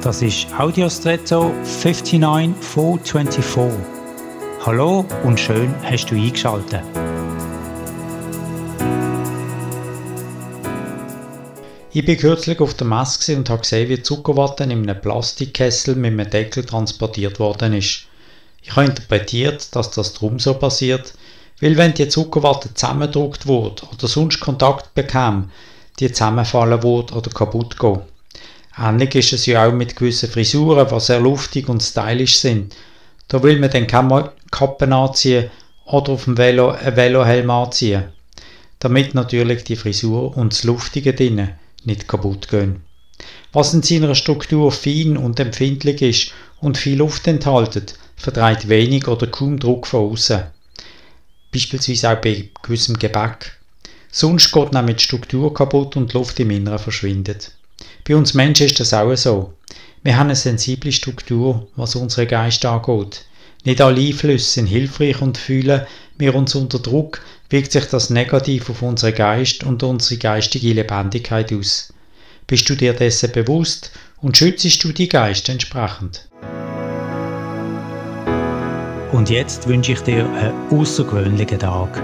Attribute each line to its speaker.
Speaker 1: Das ist Audiostretto 59424. Hallo und schön hast du eingeschaltet. Ich bin kürzlich auf der Messe und habe gesehen, wie Zuckerwatte in einem Plastikkessel mit einem Deckel transportiert worden ist. Ich habe interpretiert, dass das darum so passiert, weil wenn die Zuckerwatte zusammengedruckt wurde oder sonst Kontakt bekam, die zusammenfallen würde oder kaputt gehen. Ähnlich ist es ja auch mit gewissen Frisuren, die sehr luftig und stylisch sind. Da will man dann keine Kappen anziehen oder auf dem Velo einen Velohelm anziehen, damit natürlich die Frisur und das Luftige drinnen nicht kaputt gehen. Was in seiner Struktur fein und empfindlich ist und viel Luft enthaltet, vertreibt wenig oder kaum Druck von außen. Beispielsweise auch bei gewissem Gebäck. Sonst geht nämlich die Struktur kaputt und die Luft im Inneren verschwindet. Bei uns Menschen ist das auch so. Wir haben eine sensible Struktur, was unseren Geist angeht. Nicht alle Einflüsse sind hilfreich und fühlen wir uns unter Druck, wirkt sich das negativ auf unseren Geist und unsere geistige Lebendigkeit aus. Bist du dir dessen bewusst und schützt du die Geist entsprechend? Und jetzt wünsche ich dir einen außergewöhnlichen Tag.